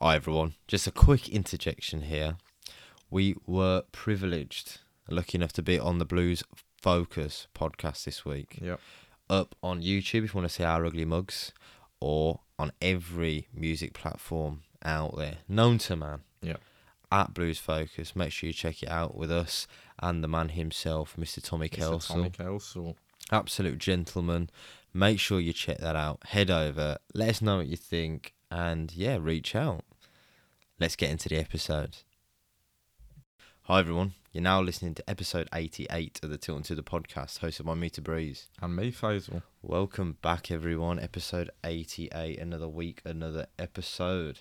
Hi everyone. Just a quick interjection here. We were privileged, lucky enough to be on the Blues Focus podcast this week. Yep. Up on YouTube if you want to see our ugly mugs, or on every music platform out there, known to man. Yep. At Blues Focus. Make sure you check it out with us and the man himself, Mr. Tommy Mr. Kelsall. Tommy Kelsall. Absolute gentleman. Make sure you check that out. Head over, let us know what you think, and yeah, reach out. Let's get into the episode. Hi everyone, you're now listening to episode 88 of the Tilton Two the podcast, hosted by me to Breeze. And me, Faisal. Welcome back everyone, episode 88, another week, another episode.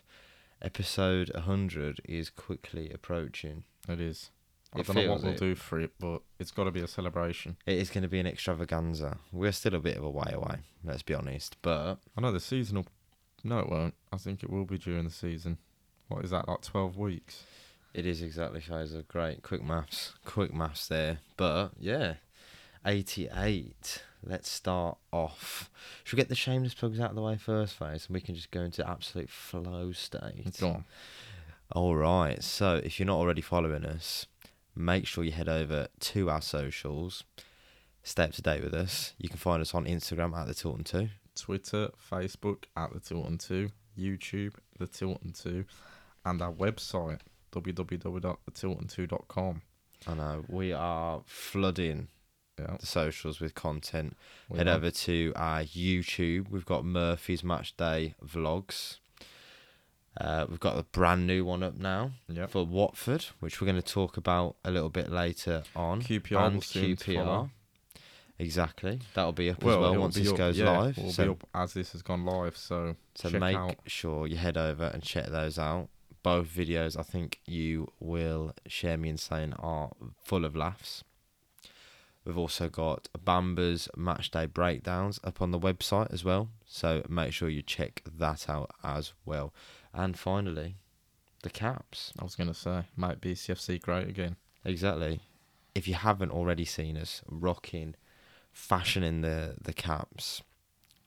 Episode 100 is quickly approaching. It is. I It don't know what we'll it. do for it, but it's got to be a celebration. It is going to be an extravaganza. We're still a bit of a way away, let's be honest, but I know the season will. No, it won't. I think it will be during the season. What is that, like 12 weeks? It is exactly Faisal. Great. Quick maths. Quick maths there. But yeah. 88. Let's start off. Should we get the shameless plugs out of the way first, Faisal, and we can just go into absolute flow state? Go on. All right. So if you're not already following us, make sure you head over to our socials. Stay up to date with us. You can find us on Instagram at the Tilton 2. Twitter, Facebook, at the Tilton 2, YouTube, the Tilton 2, and our website, www.thetilton2.com. I know we are flooding Yeah. the socials with content. we Head are. over to our YouTube. We've got Murphy's Match Day vlogs. Uh, we've got a brand new one up now Yep. for Watford, which we're going to talk about a little bit later on. QPR and soon. Exactly, that'll be up as Well, well once this up, goes yeah, live. Will so be up as this has gone live, so so make out. sure you head over and check those out. Both videos, I think you will share me in saying, are full of laughs. We've also got Bamba's match day breakdowns up on the website as well, so make sure you check that out as well. And finally, the caps. I was going to say, might be CFC great again. Exactly. If you haven't already seen us rocking, fashioning the the caps,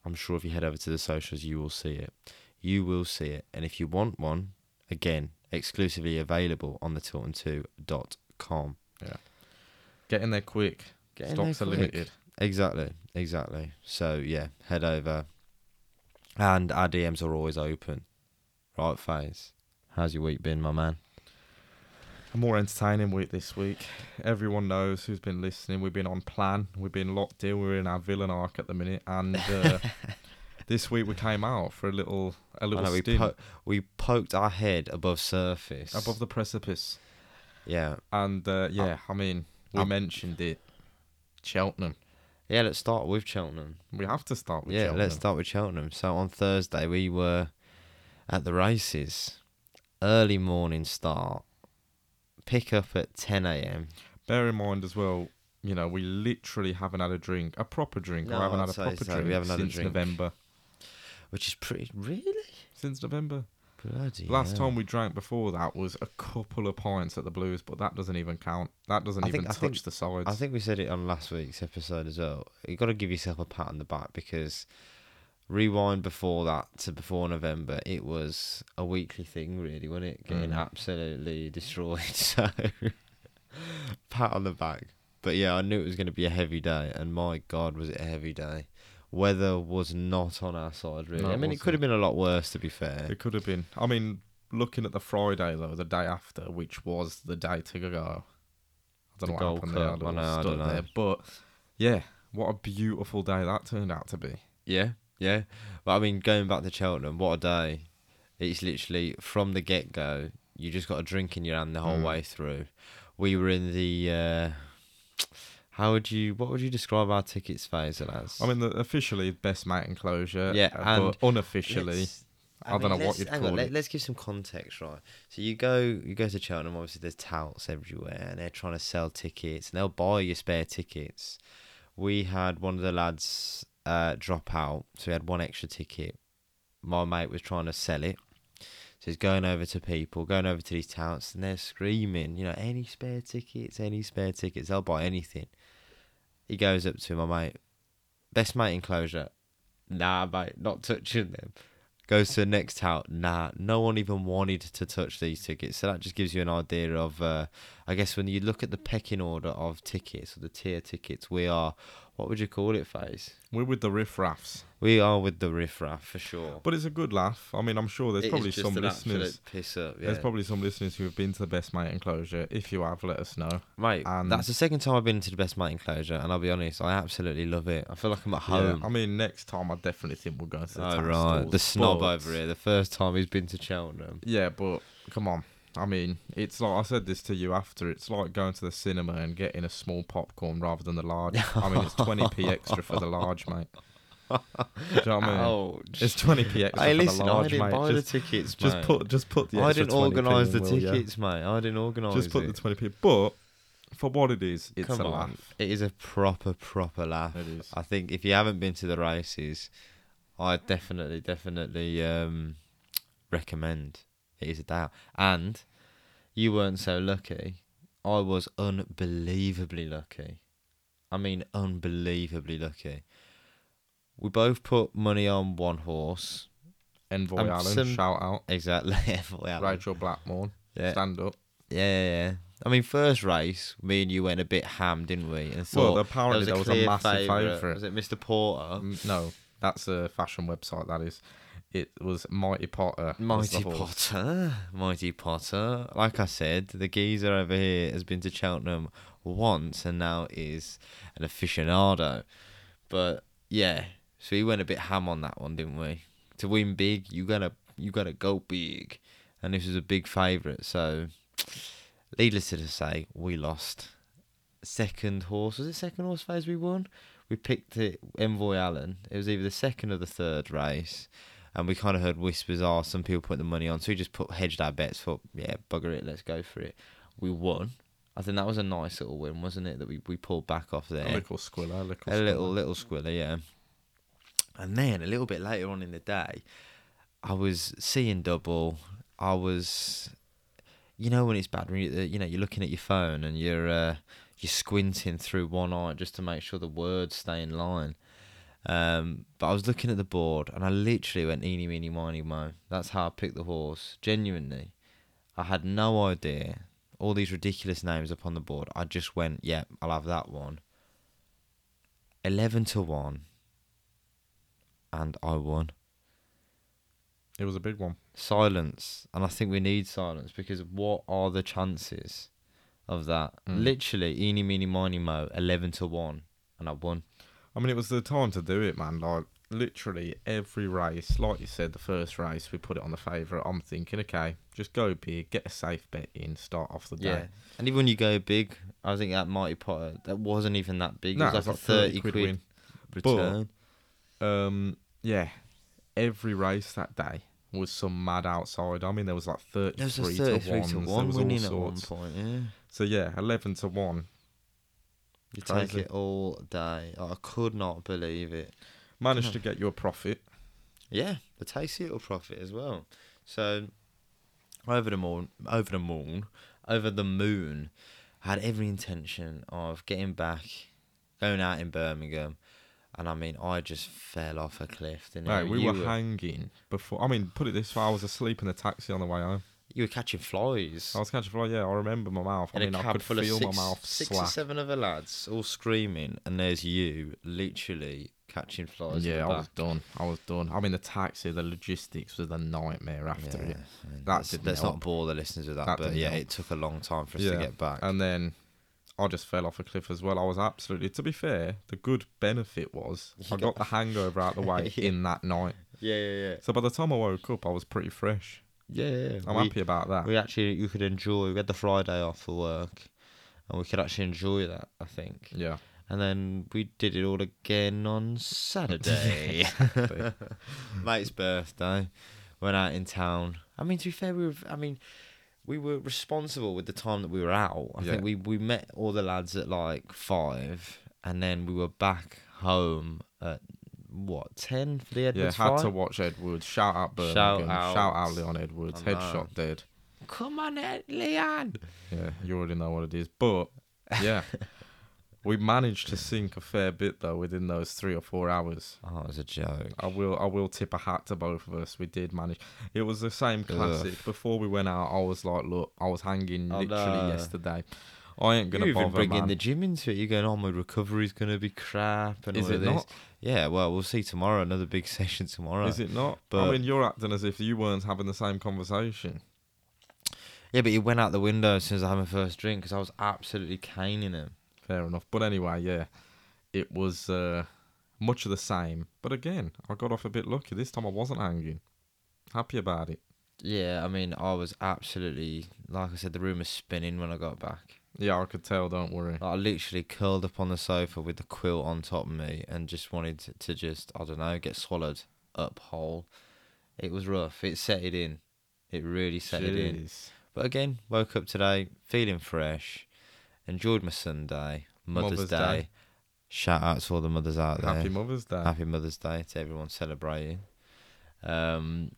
I'm sure if you head over to the socials, you will see it. You will see it. And if you want one, again, exclusively available on the Tilton2.com. Get in there quick. Get Stocks there are quick. limited. Exactly, exactly. So yeah, head over. And our DMs are always open. Right, Phase. How's your week been, my man? A more entertaining week this week. Everyone knows who's been listening. We've been on plan. We've been locked in. We're in our villain arc at the minute, and uh, this week we came out for a little a little know we, stint po- we poked our head above surface. above the precipice. Yeah, And uh, yeah, I mean, we I'll- mentioned it. Cheltenham. Yeah, let's start with Cheltenham. We have to start with yeah, Cheltenham. let's start with Cheltenham. So on Thursday we were at the races. Early morning start. Pick up at 10 a.m. Bear in mind as well, you know, we literally haven't had a drink, a proper drink. No, I haven't I'd had a say proper so. drink We haven't had a since drink. November. Which is pretty really Since November. bloody. Last hell. time we drank before that was a couple of pints at the Blues, but that doesn't even count. That doesn't I even think- touch think- the sides. I think we said it on last week's episode as well. You got to give yourself a pat on the back because rewind before that to before November, it was a weekly thing, really, wasn't it? Getting Mm. absolutely destroyed. So pat on the back. But yeah, I knew it was going to be a heavy day, and my God, was it a heavy day. Weather was not on our side, really. No, I mean, it could have been a lot worse, to be fair. it could have been. I mean, looking at the Friday though, the day after, which was the day to go. I don't know Gold what happened there. I know, I don't know. there, but yeah, what a beautiful day that turned out to be. Yeah, yeah. But I mean, going back to Cheltenham, what a day! It's literally from the get go. You just got a drink in your hand the whole Mm. way through. We were in the. Uh, how would you? What would you describe our tickets phase as? I mean, the, officially best mate enclosure. Yeah, uh, and but unofficially, Let's- I don't know what you'd call on, it. Let's give some context, right? So you go, you go to Cheltenham. Obviously, there's touts everywhere, and they're trying to sell tickets, and they'll buy your spare tickets. We had one of the lads uh, drop out, so we had one extra ticket. My mate was trying to sell it, so he's going over to people, going over to these touts, and they're screaming, you know, any spare tickets, any spare tickets, they'll buy anything. He goes up to my mate, best mate enclosure. Nah, mate, not touching them goes to the next tout. Nah, no one even wanted to touch these tickets. So that just gives you an idea of, uh, I guess, when you look at the pecking order of tickets or the tier tickets, we are, what would you call it, Face? We're with the riff raffs, We are with the riffraff for sure. but it's a good laugh. I mean, I'm sure there's It is probably just some an listeners. absolute piss up. Yeah. There's probably some listeners who have been to the Best Mate Enclosure. If you have, let us know. Mate, and- that's the second time I've been to the Best Mate Enclosure, and I'll be honest, I absolutely love it. I feel like I'm at home. Yeah, I mean, next time I definitely think we'll go to the oh, town right. stalls, The snob but- over here, the first time he's been to Cheltenham. Yeah, but come on. I mean, it's like I said this to you after. It's like going to the cinema and getting a small popcorn rather than the large. I mean, it's twenty p extra for the large, mate. Do you know what I mean? Ouch. It's twenty p extra Hey, for listen, the I large, didn't mate. buy just, the tickets, just mate. put just put the I didn't organise the will tickets, mate. I didn't organise Just put it. the twenty p. But for what it is, it's Come a on. laugh. It is a proper, proper laugh. It is. I think if you haven't been to the races, I definitely, definitely um, recommend. It is a doubt. And you weren't so lucky. I was unbelievably lucky. I mean, unbelievably lucky. We both put money on one horse. Envoy Um, Allen, some- shout out. Exactly. Yeah. Rachael Blackmore, Yeah. stand up. Yeah, yeah, yeah. I mean, first race, me and you went a bit ham, didn't we? And Well, apparently there was a clear massive favourite. favourite. Was it Mr. Porter? Mm, No, that's a fashion website. That is. It was Mighty Potter. Mighty. Potter, Mighty Potter. Like I said, the geezer over here has been to Cheltenham once and now is an aficionado. But yeah, so we went a bit ham on that one, didn't we? To win big, you gotta you gotta go big, and this was a big favourite. So, needless to say, we lost. Second horse was it second horse phase we won? We picked it Envoy Allen. It was either the second or the third race and we kind of heard whispers, oh, some people put the money on, so we just put hedged our bets for, yeah, bugger it, let's go for it. We won. I think that was a nice little win, wasn't it? That we, we pulled back off there. A little squiller, a little, A little squiller. little squiller, yeah. And then a little bit later on in the day, I was seeing double. I was, you know, when it's bad when you, you know you're looking at your phone and you're uh, you're squinting through one eye just to make sure the words stay in line. Um, but I was looking at the board and I literally went eeny meeny miny mo. That's how I picked the horse. Genuinely, I had no idea. All these ridiculous names up on the board. I just went, yeah, I'll have that one. Eleven to one, and I won. It was a big one. Silence, and I think we need silence because what are the chances of that? Mm. Literally, eeny meeny miny mo, eleven to one, and I won. I mean, it was the time to do it, man. Like literally every race, like you said, the first race we put it on the favourite. I'm thinking, okay, just go big, get a safe bet in, start off the day. Yeah, and even when you go big, I think that Mighty Potter that wasn't even that big. No, it was like a thirty quid, win. return. Um, yeah, every race that day was some mad outside. I mean, there was like There was a thirty-three thirty-three to to one. There was all winning at one sorts. point. Yeah, So yeah, eleven to one. You take it all day. I could not believe it. Managed to get you a profit. Yeah, the tasty little profit as well. So over the moon, over the moon, over the moon, I had every intention of getting back, going out in Birmingham, and I mean, I just fell off a cliff. Didn't? Right, we you were hanging before. I mean, put it this way: I was asleep in the taxi on the way home. You were catching flies. I was catching flies. Yeah, I remember my mouth. I mean, I could feel six, my mouth six or seven other lads all screaming, and there's you literally catching flies. Yeah, I was done. I was done. I mean, the taxi, the logistics was a nightmare after Yeah, it. and That let's, not bore the listeners with that, That but yeah, help. it took a long time for us Yeah, to get back. And then I just fell off a cliff as well. I was absolutely. To be fair, the good benefit was You I got- got the hangover out the way Yeah. in that night. yeah, yeah, yeah. So by the time I woke up, I was pretty fresh. Yeah. I'm we, happy about that. we actually you could enjoy. We had the Friday off for work, and we could actually enjoy that. I think. yeah. And then we did it all again on Saturday. Mate's birthday. Went out in town. I mean, to be fair, we were. I mean, we were responsible with the time that we were out. I Yeah. think we we met all the lads at like five, and then we were back home at what ten for the Yeah, Edwards had fight? to watch Edwards. Shout out Birmingham. Shout Shout out. out, Leon Edwards. Headshot dead. Come on, Ed, Leon. Yeah, you already know what it is. But yeah, We managed to sink a fair bit though within those three or four hours. Oh, it was a joke. I will I will tip a hat to both of us. We did manage. It was the same classic. Before we went out, I was like, look, I was hanging Oh, literally no. yesterday. I ain't gonna You're even bother, bringing man. the gym into it. You're going, oh, my recovery's going to be crap and Is all it of this. not? Yeah, well, we'll see tomorrow. Another big session tomorrow. Is it not? But- I mean, you're acting as if you weren't having the same conversation. Yeah, but he went out the window as soon as I had my first drink because I was absolutely caning him. Fair enough. But anyway, yeah, it was uh, much of the same. But again, I got off a bit lucky. This time I wasn't hanging. Happy about it. Yeah, I mean, I was absolutely, like I said, the room was spinning when I got back. Yeah, I could tell. Don't worry. I literally curled up on the sofa with the quilt on top of me and just wanted to, to just, I don't know, get swallowed up whole. It was rough. It set it in. It really set it in. But again, woke up today feeling fresh. Enjoyed my Sunday, Mother's, Mother's Day. Day. Shout out to all the mothers out there. Happy Mother's Day. Happy Mother's Day to everyone celebrating. Um,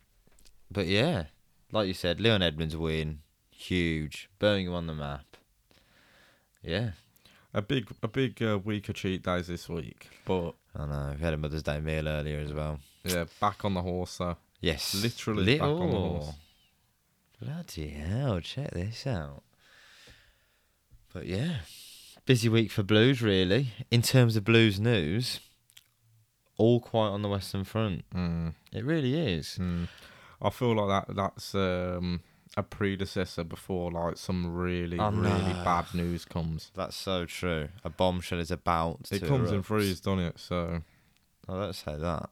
but yeah, like you said, Leon Edwards win, huge, Birmingham on the map. Yeah, A big, a big uh, week of cheat days this week. But I know. We had a Mother's Day meal earlier as well. yeah, back on the horse. So Yes, Literally back on the horse. Bloody hell! Check this out. But yeah, busy week for Blues really. In terms of Blues news, all quiet on the Western Front. mm, It really is. mm. I feel like that. That's um, a predecessor before like some really, I really know. bad news comes. That's so true. A bombshell is about It to comes in erupt. threes, doesn't it? So Oh, don't say that.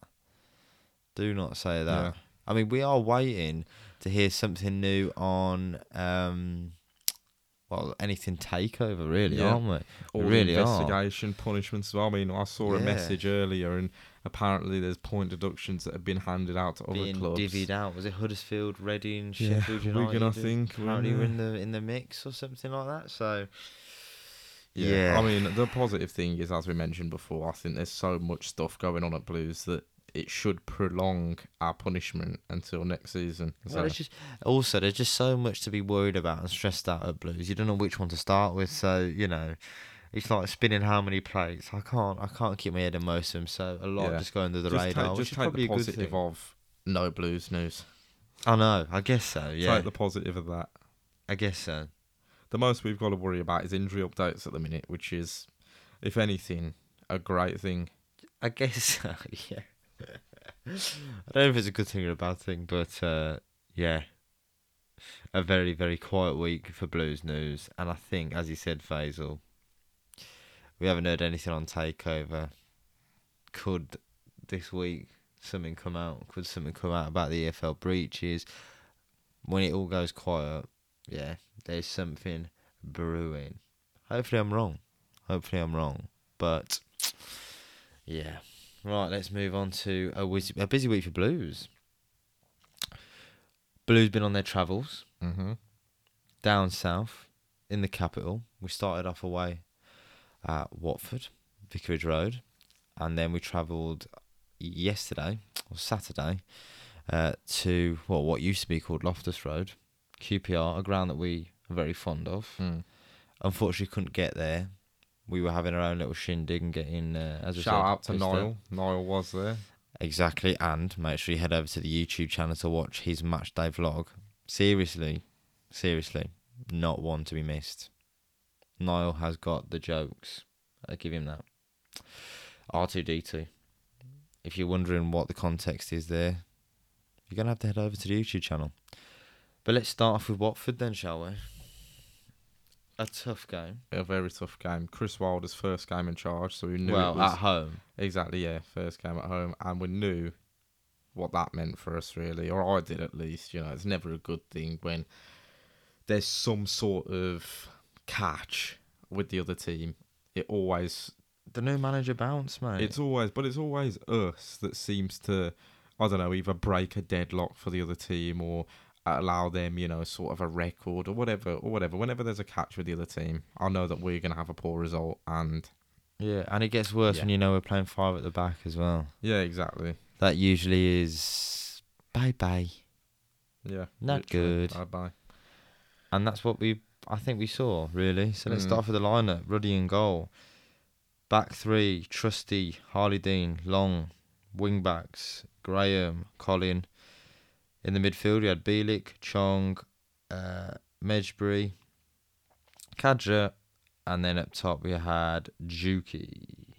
Do not say that. Yeah. I mean, we are waiting to hear something new on, um, well, anything takeover, really, Yeah. aren't we? all We really the are. investigation, punishments. I mean, I saw a message earlier, and apparently there's point deductions that have been handed out to other clubs. divvied out. Was it Huddersfield, Reading, Yeah, Sheffield Wigan, United? I who think, Apparently, were were in the in the mix or something like that. So, Yeah. yeah. I mean, the positive thing is, as we mentioned before, I think there's so much stuff going on at Blues that it should prolong our punishment until next season. So, it's just also there's just so much to be worried about and stressed out at Blues. You don't know which one to start with, so you know, it's like spinning how many plates. I can't, I can't keep my head in most of them. So a lot Yeah. just go under the just radar, take, just take the positive of no Blues news. I know, I guess so. Yeah, Take the positive of that. I guess so. The most we've got to worry about is injury updates at the minute, which is, if anything, a great thing. I guess so. Yeah. I don't know if it's a good thing or a bad thing, but uh, yeah, a very very quiet week for Blues news, and I think, as you said, Faisal, we haven't heard anything on Takeover. Could this week something come out? Could something come out about the EFL breaches? When it all goes quiet, yeah, there's something brewing. Hopefully, I'm wrong. Hopefully, I'm wrong, but yeah. Right, let's move on to a, wiz- a busy week for Blues. Blues been on their travels Mm-hmm. down south in the capital. We started off away at Watford, Vicarage Road, and then we travelled yesterday or Saturday uh, to well, what used to be called Loftus Road, QPR, a ground that we are very fond of. Mm. Unfortunately, couldn't get there. We were having our own little shindig and getting, uh, as Shout out to. Niall. Niall was there. Exactly, and make sure you head over to the YouTube channel to watch his match day vlog. Seriously, seriously, not one to be missed. Niall has got the jokes. I give him that. R2D2. If you're wondering what the context is there, you're gonna have to head over to the YouTube channel. But let's start off with Watford then, shall we? A tough game. A very tough game. Chris Wilder's first game in charge, so we knew well, it was at home. exactly yeah, first game at home, and we knew what that meant for us really, or I did at least. You know, it's never a good thing when there's some sort of catch with the other team. It always, The new manager bounce, mate. it's always, but it's always us that seems to, I don't know, either break a deadlock for the other team or allow them, you know, sort of a record or whatever, or whatever. Whenever there's a catch with the other team, I know that we're gonna have a poor result, and Yeah, and it gets worse Yeah. when you know we're playing five at the back as well. yeah, exactly. That usually is bye bye, Yeah, Not good. Bye bye. and that's what we I think we saw really. So let's Mm. start with the lineup: Ruddy in goal, Back three, Trusty, Harlee Dean, Long, wing backs, Graham, Colin. In the midfield, you had Bielik, Chong, uh, Mejbri, Khadra, and then up top we had Juki.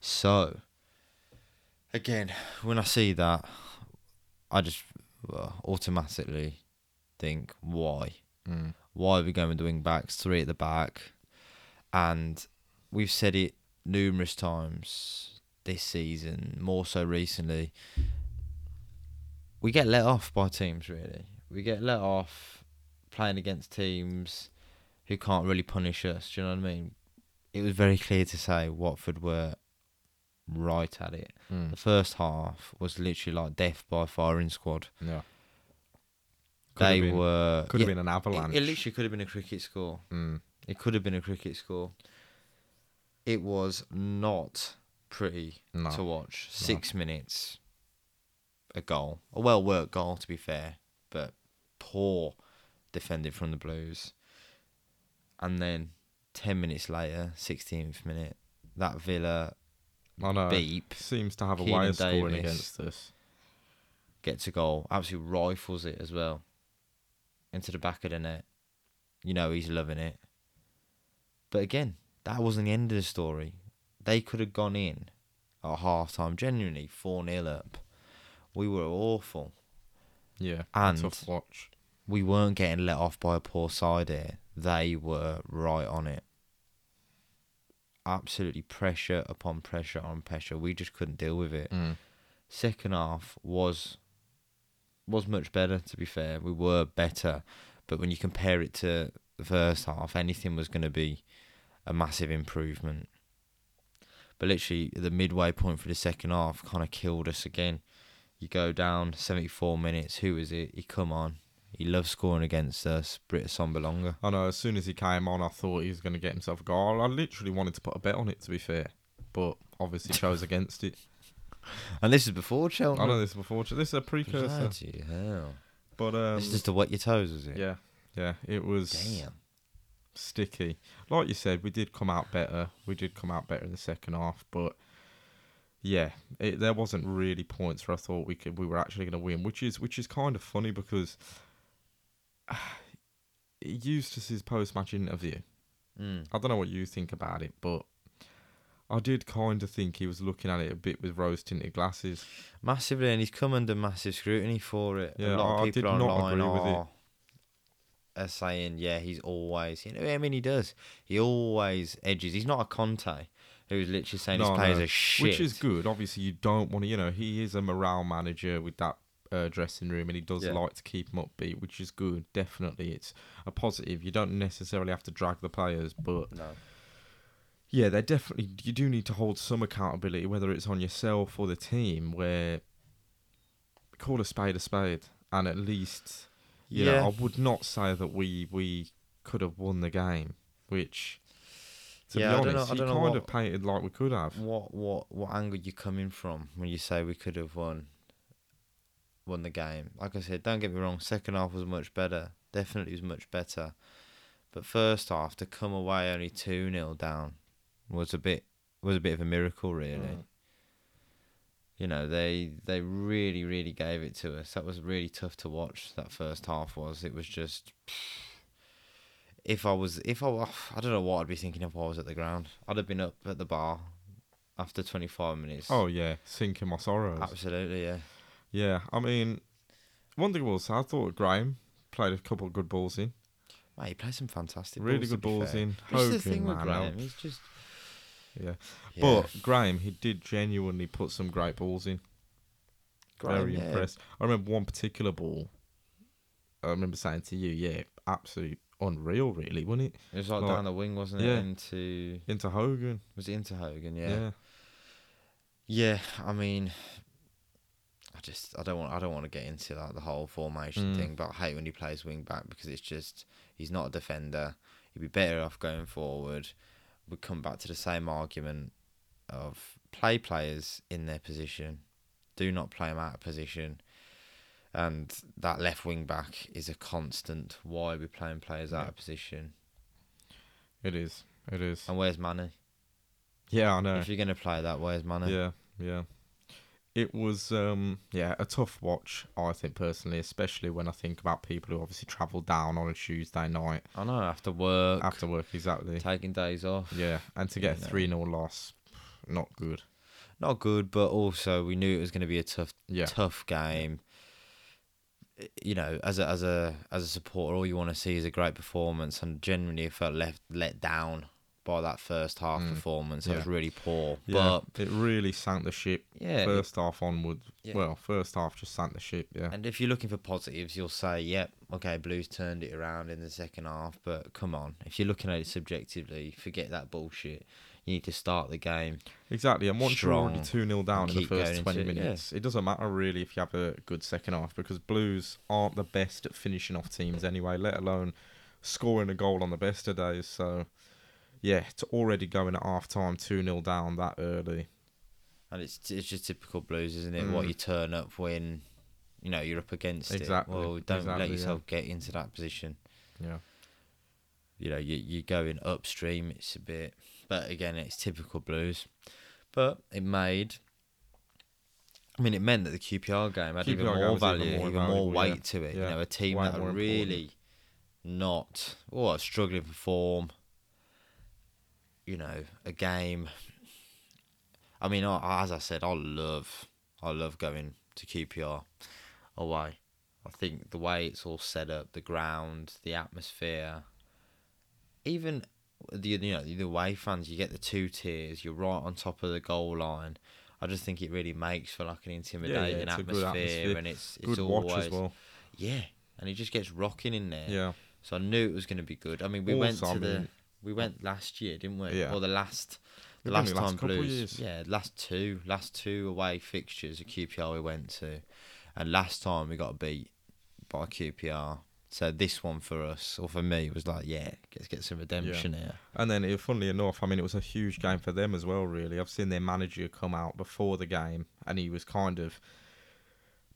So, again, when I see that, I just well, automatically think, why? Mm. Why are we going with the wing backs, three at the back? And we've said it numerous times this season, more so recently. We get let off by teams, really. We get let off playing against teams who can't really punish us. Do you know what I mean? It was very clear to say Watford were right at it. Mm. The first half was literally like death by firing squad. Yeah. Could they been- were. Could have yeah, been an avalanche. It, it literally could have been a cricket score. Mm. It could have been a cricket score. It was not pretty No. to watch. Six minutes, a goal, a well worked goal to be fair, but poor defended from the Blues. And then ten minutes later, sixteenth minute, that Villa I know. beep Seems to have a Keinan way of scoring Davis. against us. gets a goal, absolutely rifles it as well into the back of the net. You know he's loving it. But again, that wasn't the end of the story. They could have gone in at half time, genuinely 4 0 up. We were awful. Yeah. And- tough watch. We weren't getting let off by a poor side here. They were right on it. Absolutely pressure upon pressure on pressure. We just couldn't deal with it. Mm. second half was was much better to be fair we were better but when you compare it to the first half anything was going to be a massive improvement but literally the midway point for the second half kind of killed us again you go down 74 minutes who is it he come on he loves scoring against us Britt Assombalonga I know. As soon as he came on, I thought he was going to get himself a goal. I literally wanted to put a bet on it, to be fair, but obviously chose against it. and this is before Chelsea. I know Cheltenham this before. This is a precursor, Bloody hell but um, this is just to wet your toes is it yeah, yeah, it was damn sticky. Like you said, we did come out better. We did come out better in the second half, but yeah, it, there wasn't really points where I thought we could we were actually going to win, which is which is kind of funny because Eustace's post match interview. mm. I don't know what you think about it, but I did kind of think he was looking at it a bit with rose tinted glasses. Massively, and he's come under massive scrutiny for it. Yeah, a lot I- I of people did not online agree with it. are, are saying, yeah, he's always, you know, I mean, he does. He always edges. He's not a Conte who's literally saying his players no. are shit. Which is good. Obviously, you don't want to, you know, he is a morale manager with that uh, dressing room and he does Yeah. like to keep them upbeat, which is good. Definitely. It's a positive. You don't necessarily have to drag the players, but No. yeah, they definitely, you do need to hold some accountability, whether it's on yourself or the team, where call a spade a spade. And at least, you Yeah. know, I would not say that we, we could have won the game, which. To Yeah, I don't know- honest, I don't know kind what- of painted like we could have. What what what angle you coming from when you say we could have won won the game? Like I said, don't get me wrong. Second half was much better. Definitely was much better. But first half to come away only two 0 down was a bit was a bit of a miracle, really. Mm. You know, they they really really gave it to us. That was really tough to watch. That first half was. It was just. If I was, if I, oh, I don't know what I'd be thinking if I was at the ground. I'd have been up at the bar after 25 minutes. Oh yeah, sinking my sorrows. absolutely, yeah. Yeah, I mean, one thing I will say, I thought Graham played a couple of good balls in, Mate, he played some fantastic really balls, good balls fair. in. This is the thing with Graham. He's just. Yeah. Yeah. But Graham, he did genuinely put some great balls in. Graham, Very yeah. impressed. I remember one particular ball. I remember saying to you, yeah, absolutely unreal, really, wasn't it? It was like Like- down the wing, wasn't it? Yeah. Into Into Hogan. was it into Hogan? Yeah. Yeah. Yeah, I mean, I just I don't want I don't want to get into like the whole formation Mm. thing, but I hate when he plays wing back because it's just he's not a defender. He'd be better off going forward. We come back to the same argument of play players in their position, do not play them out of position, and that left wing back is a constant. Why are we playing players out Yeah. of position? It is. It is. And where's Manny? Yeah, I know. If you're going to play that way as Mane. Yeah, yeah. It was um yeah, a tough watch, I think personally, especially when I think about people who obviously travel down on a Tuesday night I know, after work, after work exactly. taking days off. Yeah, and to get a You. 3 0 loss, not good. Not good, but also we knew it was going to be a tough, Yeah. tough game. You know, as a as a as a supporter, all you want to see is a great performance, and genuinely it felt left let down by that first half Mm, performance. It was really poor, Yeah, it really sank the ship. yeah. First half onward, Yeah. well, first half just sank the ship. Yeah, And if you're looking for positives, you'll say, "Yep, okay, Blues turned it around in the second half." But come on, if you're looking at it subjectively, forget that bullshit. You need to start the game. exactly. And once you're already 2 0 down in the first into 20 it, yeah. minutes, it doesn't matter really if you have a good second half because Blues aren't the best at finishing off teams anyway, let alone scoring a goal on the best of days. So, yeah, to already going at half time 2 0 down that early. And it's it's just typical Blues, isn't it? What Mm. you turn up when, you know, you're up against Exactly, it. Well, don't exactly, let yeah. yourself get into that position. Yeah. You know, you you're going upstream. It's a bit, but again, it's typical Blues. But it made. I mean, it meant that the QPR game had even QPR game more was even value, even more more, valuable, yeah. weight to it. Yeah, You know, a team way that more are important. really not, oh, struggling for form. You know, a game. I mean, I, as I said, I love, I love going to QPR away. I think the way it's all set up, the ground, the atmosphere, even the you know the away fans, you get the two tiers. You're right on top of the goal line. I just think it really makes for like an intimidating a good atmosphere, atmosphere. and it's it's Good always watch as well. yeah, and it just gets rocking in there. Yeah. So I knew it was going to be good. I mean, we went to I the we went last year, didn't we? Yeah. Or the last the last last time of Blues. Yeah, last two last two away fixtures at QPR we went to, and last time we got beat by QPR. So this one for us or for me was like, yeah, let's get some redemption here. And then, it, funnily enough, I mean, it was a huge game for them as well, really. I've seen their manager come out before the game, and he was kind of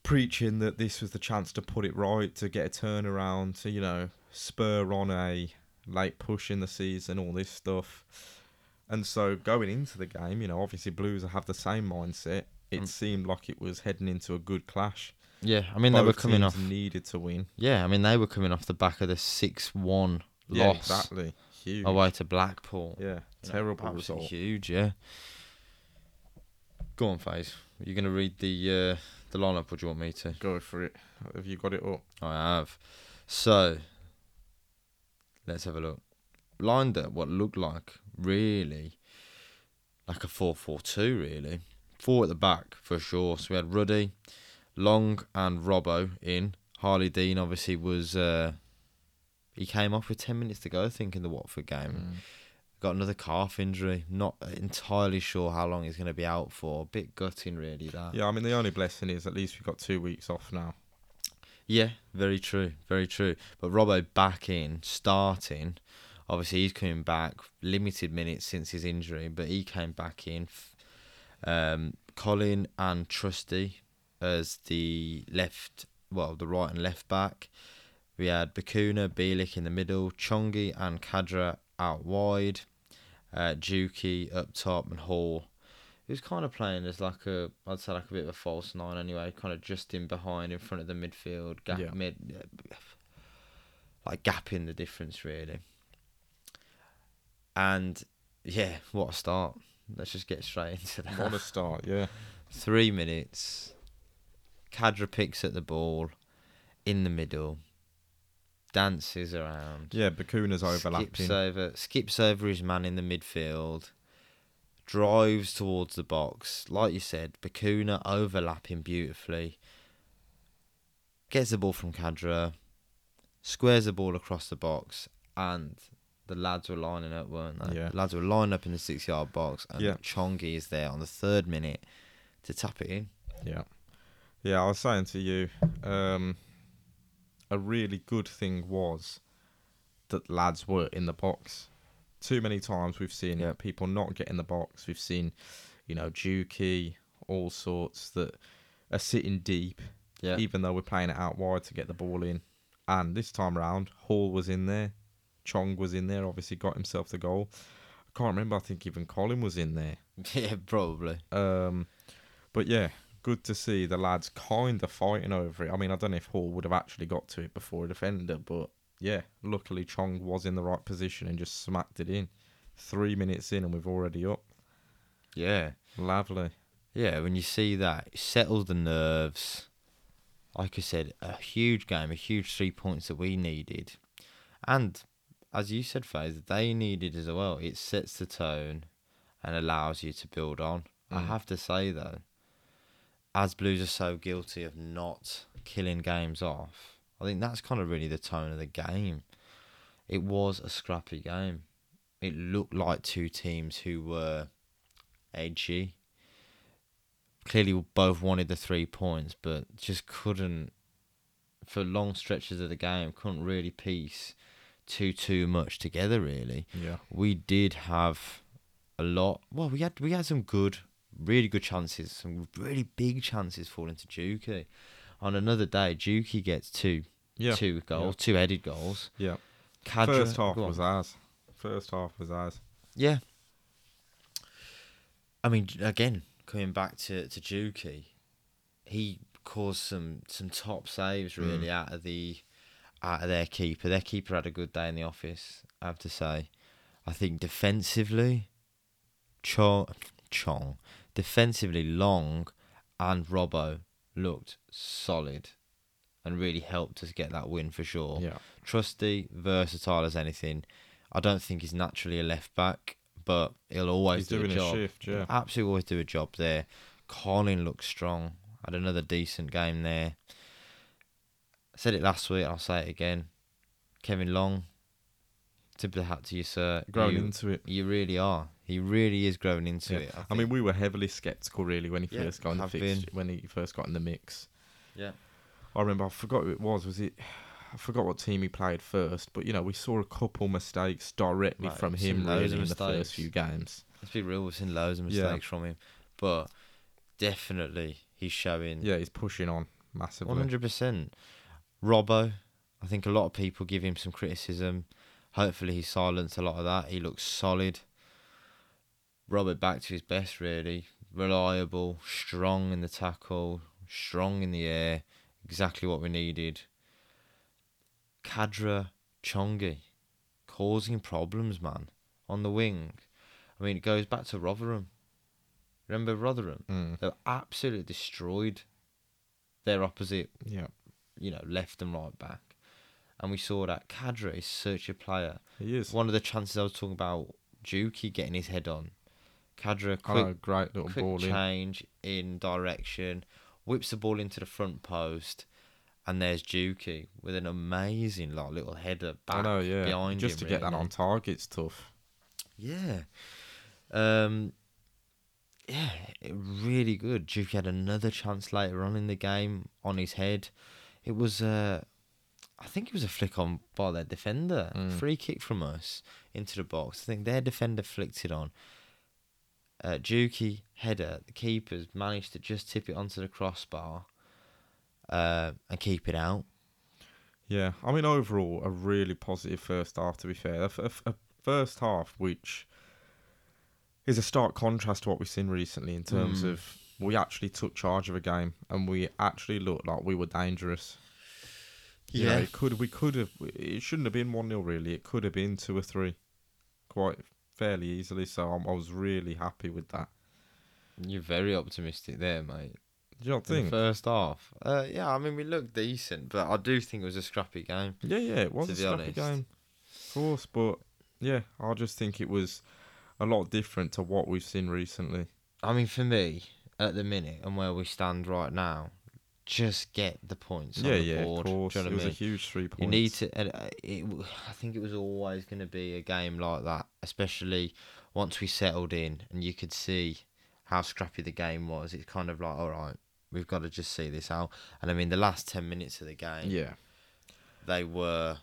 preaching that this was the chance to put it right, to get a turnaround, to, you know, spur on a late push in the season, all this stuff. And so, going into the game, you know, obviously Blues have the same mindset. It Mm. seemed like it was heading into a good clash. Yeah, I mean they were coming off. needed to win. Yeah, I mean they were coming off the back of the six-one Yeah, loss exactly. Huge. away to Blackpool. Yeah, You terrible absolutely result. Huge, yeah. Go on, Faze. You're gonna read the uh, the lineup, or do you want me to? Go for it. Have you got it up? I have. So, let's have a look. Lined up what looked like really like a 4 4 2, really. Four at the back for sure. So we had Ruddy, Long, and Robbo in. Harlee Dean obviously was. Uh, he came off with 10 minutes to go, I think, in the Watford game. Got another calf injury. Not entirely sure how long he's going to be out for. A Bit gutting, really, that. Yeah, I mean the only blessing is at least we've got two weeks off now. Yeah, very true, very true. But Robbo back in, starting. Obviously, he's coming back. Limited minutes since his injury, but he came back in. Um, Colin and Trusty as the left, well, the right and left back. We had Bacuna, Bielik in the middle, Chongi and Khadra out wide, uh, Juki up top, and Hall. He was kind of playing as like a, I'd say like a bit of a false nine anyway, kind of just in behind, in front of the midfield, gap Yeah. mid, like gapping the difference really. And yeah, what a start! Let's just get straight into that. What a start, yeah. Three minutes. Khadra picks at the ball in the middle, dances around, Yeah, Bacuna's overlapping. skips over, skips over his man in the midfield, drives towards the box. Like you said, Bacuna overlapping beautifully. Gets the ball from Khadra, squares the ball across the box, and the lads were lining up, weren't they? Yeah. The lads were lining up in the six yard box, and Yeah. Chongi is there on the third minute to tap it in. Yeah. Yeah, I was saying to you, um, a really good thing was that lads were in the box. Too many times we've seen Yeah. people not get in the box. We've seen, you know, Juki, all sorts that are sitting deep, Yeah. even though we're playing it out wide to get the ball in. And this time round, Hall was in there, Chong was in there, obviously got himself the goal. I can't remember. I think even Colin was in there. yeah, probably. Um, but yeah, good to see the lads kind of fighting over it. I mean, I don't know if Hall would have actually got to it before a defender, but yeah, luckily Chong was in the right position and just smacked it in. Three minutes in, and we've already up. Yeah. Lovely. Yeah, when you see that, it settles the nerves. Like I said, a huge game, a huge three points that we needed. And as you said, Faze, they needed as well. It sets the tone and allows you to build on. I Mm. have to say though, as Blues are so guilty of not killing games off, I think that's kind of really the tone of the game. It was a scrappy game. It looked like two teams who were edgy. Clearly, both wanted the three points, but just couldn't, for long stretches of the game, couldn't really piece too too much together. Really, Yeah. we did have a lot. Well, we had we had some good, really good chances, some really big chances falling to Juki. On another day, Juki gets two Yeah. two goals, two headed goals. Yeah. Khadra, First half was ours. First half was ours. Yeah. I mean, again, coming back to to Juki, he caused some some top saves mm. really out of the out of their keeper. Their keeper had a good day in the office. I have to say, I think defensively, Chong, Chong, defensively Long and Robbo looked solid, and really helped us get that win for sure Yeah. trusty, versatile as anything. I don't think he's naturally a left back, but he'll always He's do doing a a job. shift, yeah. Absolutely always do a job there. Colin looks strong. Had another decent game there. I said it last week, I'll say it again. Kevin Long, tip of the hat to you, sir. Growing you, into it. you really are. He really is growing into Yeah. it. I, I mean, we were heavily skeptical, really, when he Yeah, first got in the when he first got in the mix. Yeah. I remember. I forgot who it was. Was it? I forgot what team he played first, but you know we saw a couple mistakes directly Right, from him really in the first few games. let's be real, we've seen loads of Yeah. mistakes from him, but definitely he's showing Yeah, he's pushing on massively. One hundred percent. Robbo, I think a lot of people give him some criticism. Hopefully, he silenced a lot of that. He looks solid. Robert back to his best, really. Reliable, strong in the tackle, strong in the air. Exactly what we needed. Khadra Chongi, causing problems, man, on the wing. I mean, it goes back to Rotherham. Remember Rotherham? Mm. They were absolutely destroyed their opposite Yeah, you know, left and right back. And we saw that Khadra is such a player. he is. One of the chances I was talking about, Juki getting his head on. Khadra, quick, know, great little quick ball change in direction, whips the ball into the front post, and there's Juki with an amazing like, little header back I know, yeah. behind Just him. to get that really. on target's tough. Yeah. Um yeah, it- really good. Juki had another chance later on in the game on his head. It was uh I think it was a flick on by their defender. Mm. Free kick from us into the box. I think their defender flicked it on. Uh, Juki header, the keepers managed to just tip it onto the crossbar uh, and keep it out. Yeah, I mean overall a really positive first half. To be fair, a, f- a f- a first half which is a stark contrast to what we've seen recently in terms Mm. of we actually took charge of a game and we actually looked like we were dangerous. You know, Yeah. it could we could have it shouldn't have been one 0 really. It could have been two or three, quite fairly easily. So I'm, I was really happy with that. You're very optimistic there, mate. Do you not think? first half. Uh, yeah, I mean we looked decent, but I do think it was a scrappy game. Yeah, yeah, it was a scrappy honest. game, of course, but yeah, I just think it was a lot different to what we've seen recently. I mean, for me, at the minute and where we stand right now, just get the points yeah, on the yeah, board. of course, Do you know it was I a mean? huge three points. You need to. And uh, it, I think it was always going to be a game like that, especially once we settled in and you could see how scrappy the game was. It's kind of like, all right, we've got to just see this out. And I mean, the last ten minutes of the game, Yeah, they were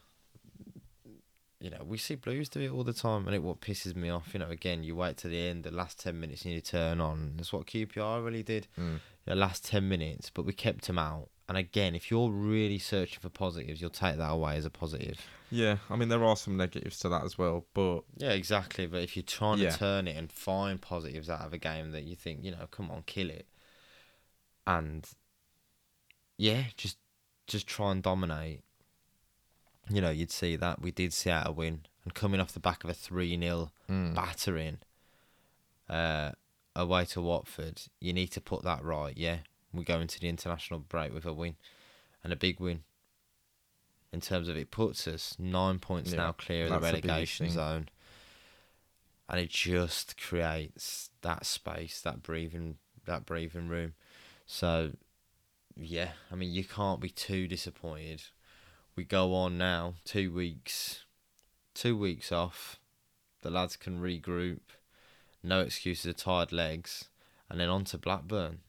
you know we see blues do it all the time and it what pisses me off you know again you wait to the end the last 10 minutes and you turn on that's what qpr really did Mm. the last 10 minutes but we kept them out And again, if you're really searching for positives, you'll take that away as a positive. Yeah, I mean there are some negatives to that as well, but Yeah, exactly. But if you're trying Yeah. to turn it and find positives out of a game that you think, you know, come on, kill it, and yeah, just just try and dominate. You know, you'd see that we did see out a win, and coming off the back of a three 0 mm, battering uh, away to Watford, you need to put that right. Yeah, we go into the international break with a win, and a big win. In terms of it puts us nine points Yeah, now clear of the that's the biggest relegation zone, and it just creates that space, that breathing, that breathing room. So, yeah, I mean, you can't be too disappointed. We go on now, two weeks, two weeks off. The lads can regroup. No excuses of tired legs, and then on to Blackburn,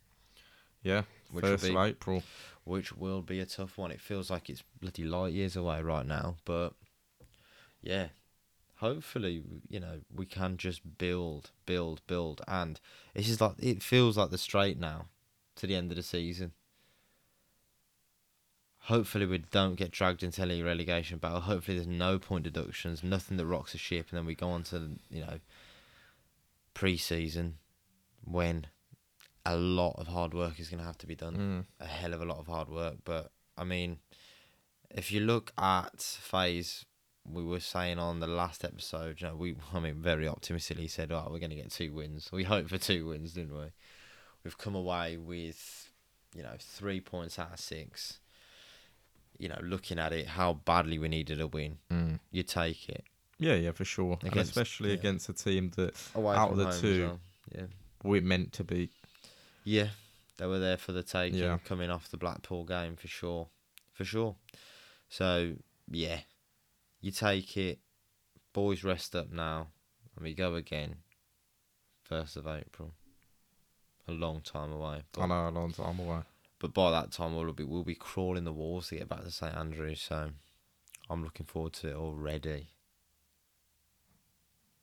yeah, which will first be of April. which will be a tough one. It feels like it's bloody light years away right now, but yeah, hopefully, you know, we can just build, build, build, and it's just like it feels like the straight now to the end of the season. Hopefully, we don't get dragged into any relegation battle. Hopefully, there's no point deductions, nothing that rocks the ship, and then we go on to you know pre-season when a lot of hard work is going to have to be done Mm. a hell of a lot of hard work. But I mean, if you look at Faze, we were saying on the last episode, you know, we I mean very optimistically said, "Oh, we're going to get two wins." We hoped for two wins, didn't we? We've come away with, you know, three points out of six. You know, looking at it, how badly we needed a win, Mm. you take it. Yeah, yeah, for sure, and especially yeah. against a team that Away Out of the two, well. yeah, we're meant to be. yeah, they were there for the taking, Yeah. coming off the Blackpool game for sure, for sure. So yeah, you take it. Boys rest up now, and we go again. First of April. A long time away. I know a long time away. But by that time we'll be we'll be crawling the walls to get back to St Andrews. So I'm looking forward to it already.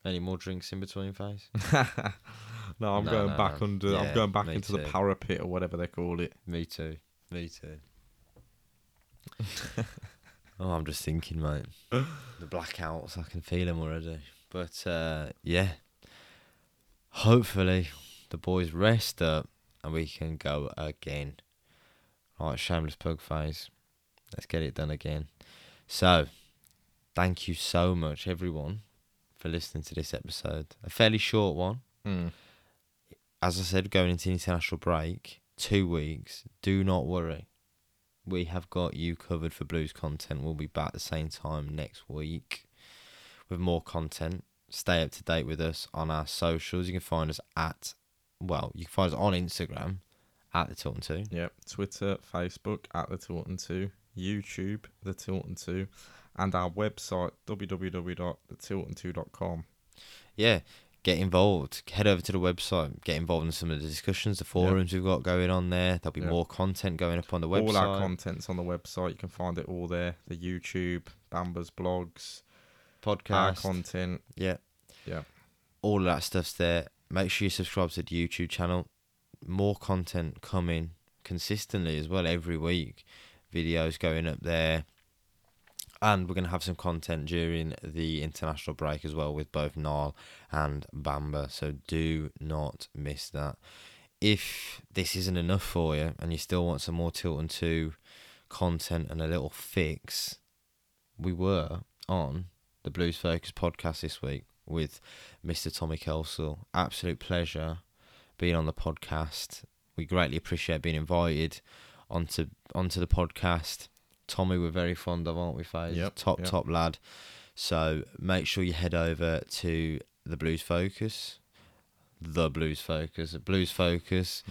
Any more drinks in between, Faze? no, I'm No, going no, back no. under. Yeah, I'm going back into the parapet or whatever they call it. Me too. Me too. oh, I'm just thinking, mate. the blackouts, I can feel them already. But uh, yeah, hopefully the boys rest up and we can go again. Right, shameless plug Faze. Let's get it done again. So, thank you so much, everyone, for listening to this episode. A fairly short one Mm. as I said, going into international break, two weeks. Do not worry. We have got you covered for blues content. We'll be back at the same time next week with more content. Stay up to date with us on our socials. You can find us at, well, you can find us on Instagram at the Tilton Two. Yep. Twitter, Facebook at the Tilton Two, YouTube the Tilton Two, and our website www.thetilton2.com. Yeah, get involved. Head over to the website. Get involved in some of the discussions, the forums we've got going on there. There'll be Yeah. more content going up on the website. All our content's on the website. You can find it all there. The YouTube, Bamba's blogs, our podcast. content. Yeah. Yeah. All of that stuff's there. Make sure you subscribe to the YouTube channel. More content coming consistently as well every week. Videos going up there. And we're going to have some content during the international break as well with both Nile and Bamba. So do not miss that. If this isn't enough for you and you still want some more Tilton Two content and a little fix, we were on the Blues Focus podcast this week with Mr. Tommy Kelsall. Absolute pleasure being on the podcast. We greatly appreciate being invited onto onto the podcast. Tommy, we're very fond of, aren't we, Faze? Yep, Top yep. top lad. So make sure you head over to the Blues Focus, the Blues Focus, Blues Focus.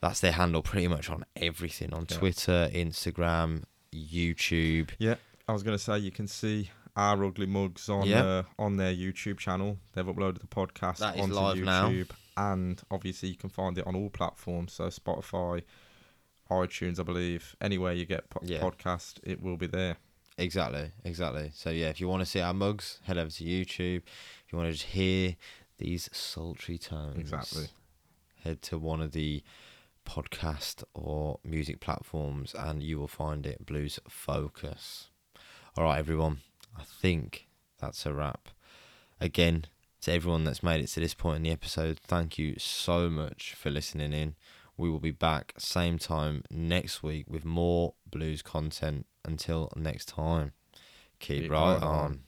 That's their handle pretty much on everything on Yeah. Twitter, Instagram, YouTube. Yeah, I was going to say you can see our ugly mugs on Yeah. uh, on their YouTube channel. They've uploaded the podcast That onto YouTube, now. and obviously you can find it on all platforms. So Spotify, iTunes, I believe, anywhere you get po- Yeah. podcast, it will be there. Exactly, exactly. So yeah, if you want to see our mugs, head over to YouTube. If you want to just hear these sultry tones, Exactly. head to one of the podcast or music platforms, and you will find it Blues Focus. All right, everyone. I think that's a wrap. Again, to everyone that's made it to this point in the episode, thank you so much for listening in. We will be back same time next week with more blues content. Until next time, keep, Keep right on. on.